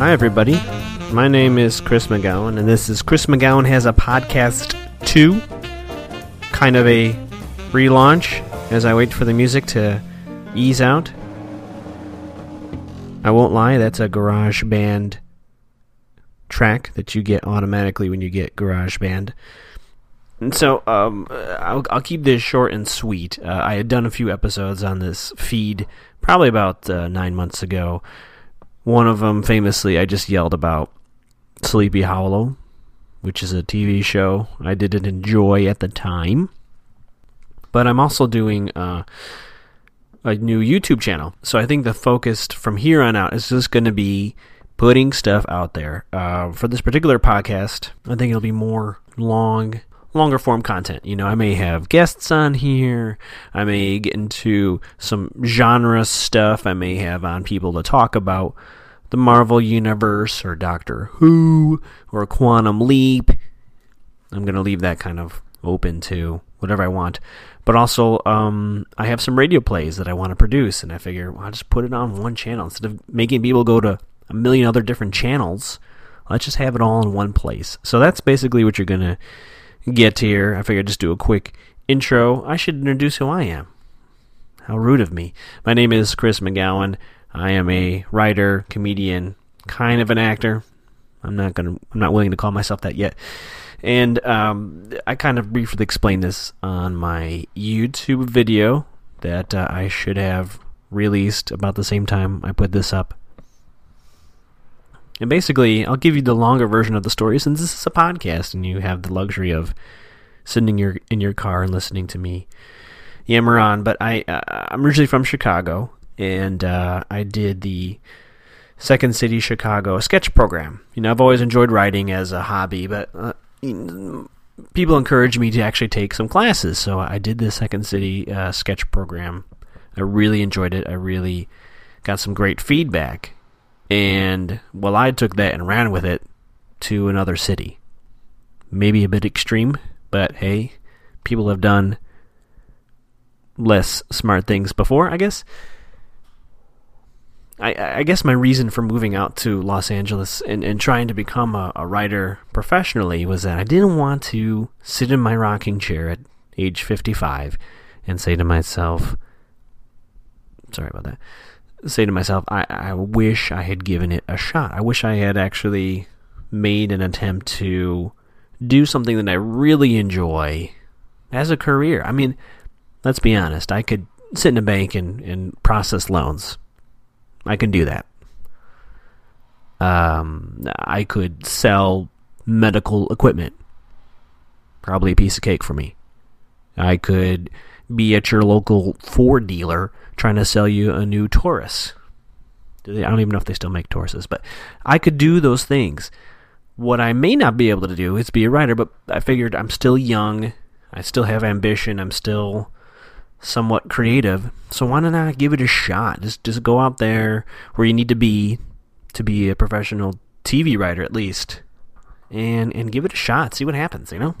Hi, everybody. My name is Chris McGowan, and this is Chris McGowan Has a Podcast 2. Kind of a relaunch as I wait for the music to ease out. I won't lie, that's a GarageBand track that you get automatically when you get GarageBand. And so um, I'll, I'll keep this short and sweet. Uh, I had done a few episodes on this feed probably about uh, nine months ago. One of them, famously, I just yelled about Sleepy Hollow, which is a TV show I didn't enjoy at the time. But I'm also doing uh, a new YouTube channel. So I think the focus from here on out is just going to be putting stuff out there. Uh, for this particular podcast, I think it'll be more long longer form content. You know, I may have guests on here. I may get into some genre stuff. I may have on people to talk about the Marvel Universe or Doctor Who or Quantum Leap. I'm going to leave that kind of open to whatever I want. But also, um, I have some radio plays that I want to produce, and I figure well, I'll just put it on one channel instead of making people go to a million other different channels. Let's just have it all in one place. So that's basically what you're going to get here, I figured I'd just do a quick intro. I should introduce who I am. How rude of me. My name is Chris McGowan. I am a writer, comedian, kind of an actor. I'm not gonna. I'm not willing to call myself that yet. And um, I kind of briefly explained this on my YouTube video that uh, I should have released about the same time I put this up. And basically, I'll give you the longer version of the story since this is a podcast and you have the luxury of sitting your in your car and listening to me yammer on. But I uh, I'm originally from Chicago and uh, I did the Second City Chicago sketch program. You know, I've always enjoyed writing as a hobby, but uh, people encouraged me to actually take some classes, so I did the Second City uh, sketch program. I really enjoyed it. I really got some great feedback and well, I took that and ran with it to another city. Maybe a bit extreme, but hey, people have done less smart things before, I guess. I, I guess my reason for moving out to Los Angeles and, and trying to become a, a writer professionally was that I didn't want to sit in my rocking chair at age 55 and say to myself, sorry about that say to myself, I, I wish I had given it a shot. I wish I had actually made an attempt to do something that I really enjoy as a career. I mean, let's be honest, I could sit in a bank and, and process loans. I can do that. Um, I could sell medical equipment. Probably a piece of cake for me. I could be at your local Ford dealer trying to sell you a new Taurus. I don't even know if they still make Tauruses, but I could do those things. What I may not be able to do is be a writer, but I figured I'm still young. I still have ambition. I'm still somewhat creative. So why not I give it a shot? Just just go out there where you need to be to be a professional TV writer at least, and and give it a shot. See what happens. You know.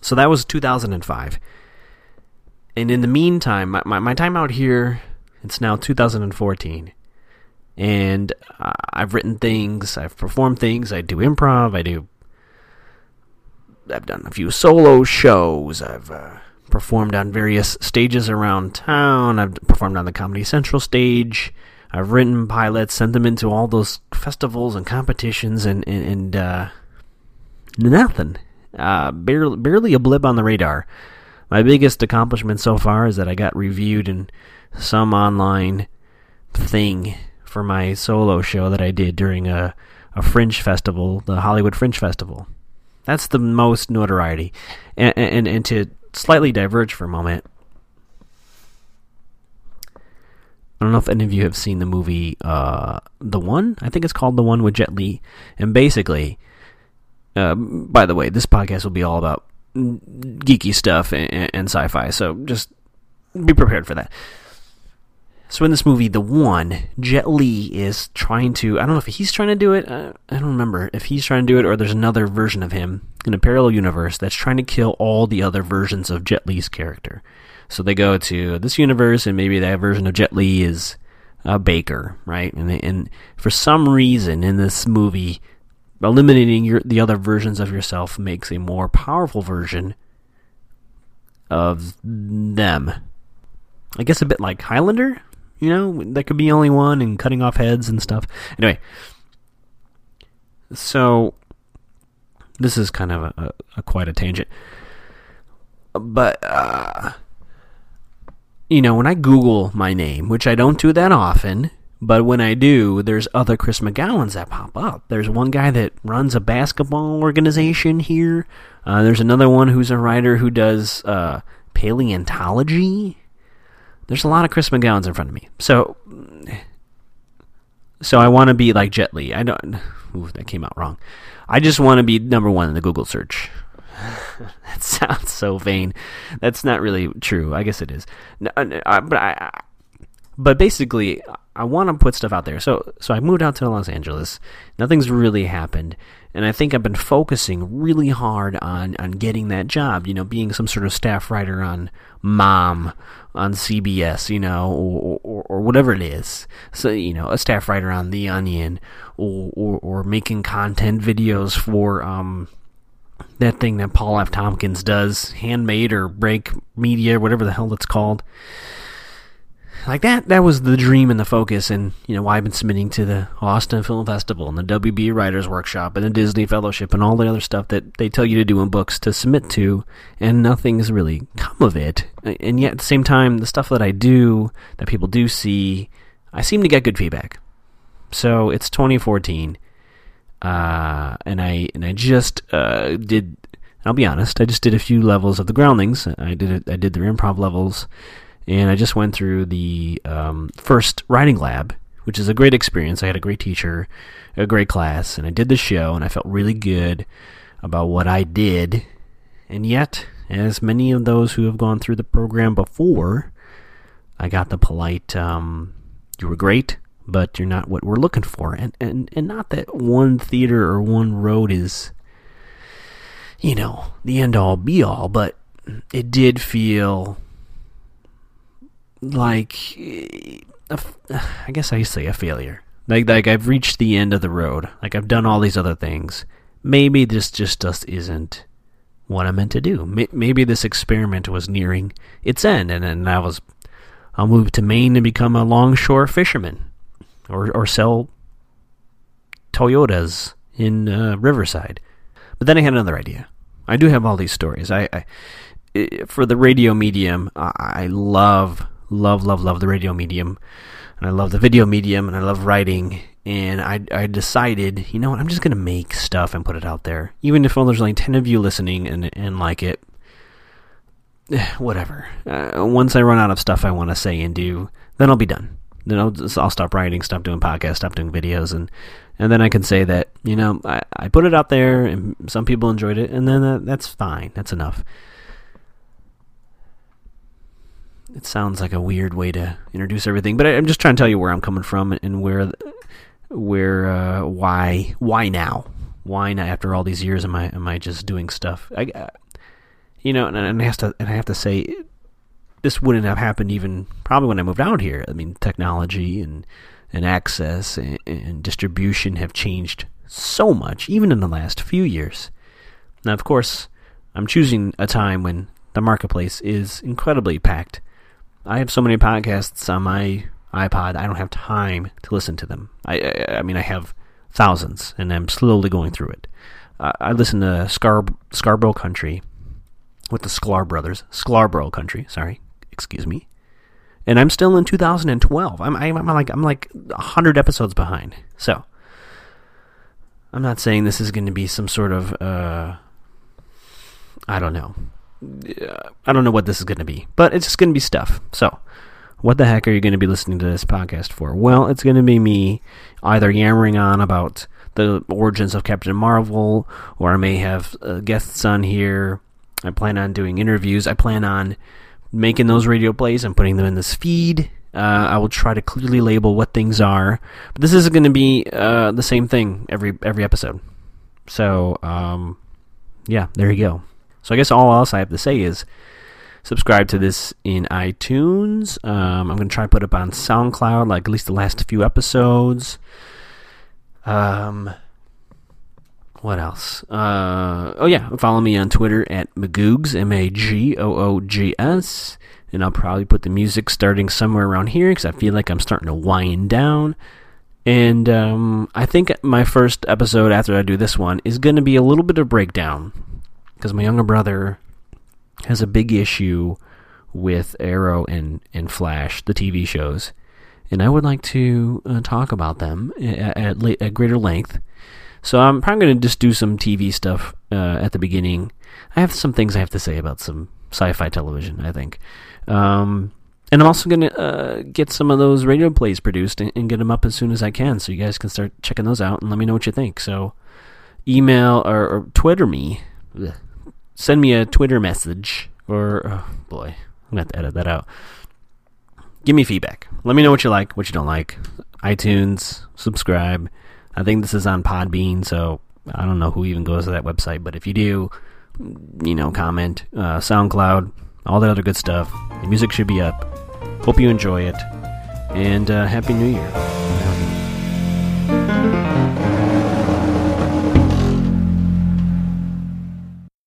So that was 2005 and in the meantime, my, my, my time out here, it's now 2014. And uh, I've written things, I've performed things, I do improv, I do. I've done a few solo shows, I've uh, performed on various stages around town, I've performed on the Comedy Central stage. I've written pilots, sent them into all those festivals and competitions, and and, and uh, nothing. Uh, barely, barely a blip on the radar. My biggest accomplishment so far is that I got reviewed in some online thing for my solo show that I did during a, a fringe festival, the Hollywood Fringe Festival. That's the most notoriety. And, and, and to slightly diverge for a moment, I don't know if any of you have seen the movie uh, The One. I think it's called The One with Jet Li. And basically, uh, by the way, this podcast will be all about geeky stuff and, and sci-fi. So just be prepared for that. So in this movie, the one Jet Li is trying to. I don't know if he's trying to do it. Uh, I don't remember if he's trying to do it or there's another version of him in a parallel universe that's trying to kill all the other versions of Jet Li's character. So they go to this universe, and maybe that version of Jet Li is a baker, right? And and for some reason in this movie, eliminating your the other versions of yourself makes a more powerful version of them. I guess a bit like Highlander, you know, there could be only one and cutting off heads and stuff. Anyway, so this is kind of a, a, a quite a tangent, but uh, you know, when I Google my name, which I don't do that often, but when I do, there's other Chris McGowans that pop up. There's one guy that runs a basketball organization here. Uh, there's another one who's a writer who does uh, paleontology. There's a lot of Chris McGowans in front of me. So, so I want to be like Jet Li. I don't. Ooh, that came out wrong. I just want to be number one in the Google search. that sounds so vain. That's not really true. I guess it is. No, no, uh, but I, but basically, I want to put stuff out there. So, so I moved out to Los Angeles. Nothing's really happened, and I think I've been focusing really hard on on getting that job. You know, being some sort of staff writer on Mom on CBS, you know, or, or, or whatever it is. So, you know, a staff writer on The Onion, or or, or making content videos for um that thing that Paul F. Tompkins does, Handmade or Break Media, whatever the hell it's called like that that was the dream and the focus and you know why I've been submitting to the Austin Film Festival and the WB Writers Workshop and the Disney Fellowship and all the other stuff that they tell you to do in books to submit to and nothing's really come of it. And yet at the same time the stuff that I do that people do see I seem to get good feedback. So it's 2014 uh, and I and I just uh, did I'll be honest I just did a few levels of the groundlings. I did it I did their improv levels and I just went through the um, first writing lab, which is a great experience. I had a great teacher, a great class, and I did the show, and I felt really good about what I did. And yet, as many of those who have gone through the program before, I got the polite, um, "You were great, but you're not what we're looking for." And and and not that one theater or one road is, you know, the end all be all, but it did feel like I guess I say a failure. Like like I've reached the end of the road. Like I've done all these other things. Maybe this just just isn't what I meant to do. Maybe this experiment was nearing its end, and then I was I'll move to Maine and become a longshore fisherman, or or sell Toyotas in uh, Riverside. But then I had another idea. I do have all these stories. I, I for the radio medium, I love love, love, love the radio medium, and I love the video medium, and I love writing. And I, I decided, you know what, I'm just gonna make stuff and put it out there, even if there's only ten of you listening and and like it. Whatever. Uh, once I run out of stuff I want to say and do, then I'll be done. Then I'll, just, I'll stop writing, stop doing podcasts, stop doing videos, and and then I can say that you know I, I put it out there and some people enjoyed it, and then that, that's fine. That's enough. It sounds like a weird way to introduce everything, but I, am just trying to tell you where I'm coming from and where, where, uh, why, why now? Why not? After all these years, am I am I just doing stuff? I, you know, and, and I have to and I have to say, this wouldn't have happened even probably when I moved out here. I mean, technology and and access and, and distribution have changed so much, even in the last few years. Now, of course, I'm choosing a time when the marketplace is incredibly packed I have so many podcasts on my iPod. I don't have time to listen to them. I, I, I mean, I have thousands, and I'm slowly going through it. Uh, I listen to Scar Scarborough Country with the Sklar brothers. Sklarbro Country, sorry, excuse me. And I'm still in 2012. I'm, I'm, I'm like I'm like 100 episodes behind. So I'm not saying this is going to be some sort of uh, I don't know I don't know what this is going to be, but it's just going to be stuff. So, what the heck are you going to be listening to this podcast for? Well, it's going to be me either yammering on about the origins of Captain Marvel, or I may have uh, guests on here. I plan on doing interviews. I plan on making those radio plays and putting them in this feed. Uh, I will try to clearly label what things are, but this isn't going to be uh, the same thing every every episode. So, um, yeah, there you go. So I guess all else I have to say is subscribe to this in iTunes. Um, I'm going to try to put up on SoundCloud, like at least the last few episodes. Um, what else? Uh, oh yeah, follow me on Twitter at Magoogs M A G O O G S, and I'll probably put the music starting somewhere around here because I feel like I'm starting to wind down. And um, I think my first episode after I do this one is going to be a little bit of breakdown because my younger brother has a big issue with Arrow and, and Flash, the TV shows, and I would like to uh, talk about them at, at, at, greater length. So I'm probably going to just do some TV stuff uh, at the beginning. I have some things I have to say about some sci-fi television. I think, um, and I'm also going to uh, get some of those radio plays produced and, and, get them up as soon as I can, so you guys can start checking those out and let me know what you think. So, email or, or Twitter me. Send me a Twitter message or oh boy, I'm gonna have to edit that out. Give me feedback. Let me know what you like, what you don't like. iTunes, subscribe. I think this is on Podbean, so I don't know who even goes to that website, but if you do, you know, comment, uh, SoundCloud, all that other good stuff. The music should be up. Hope you enjoy it, and uh, Happy New Year.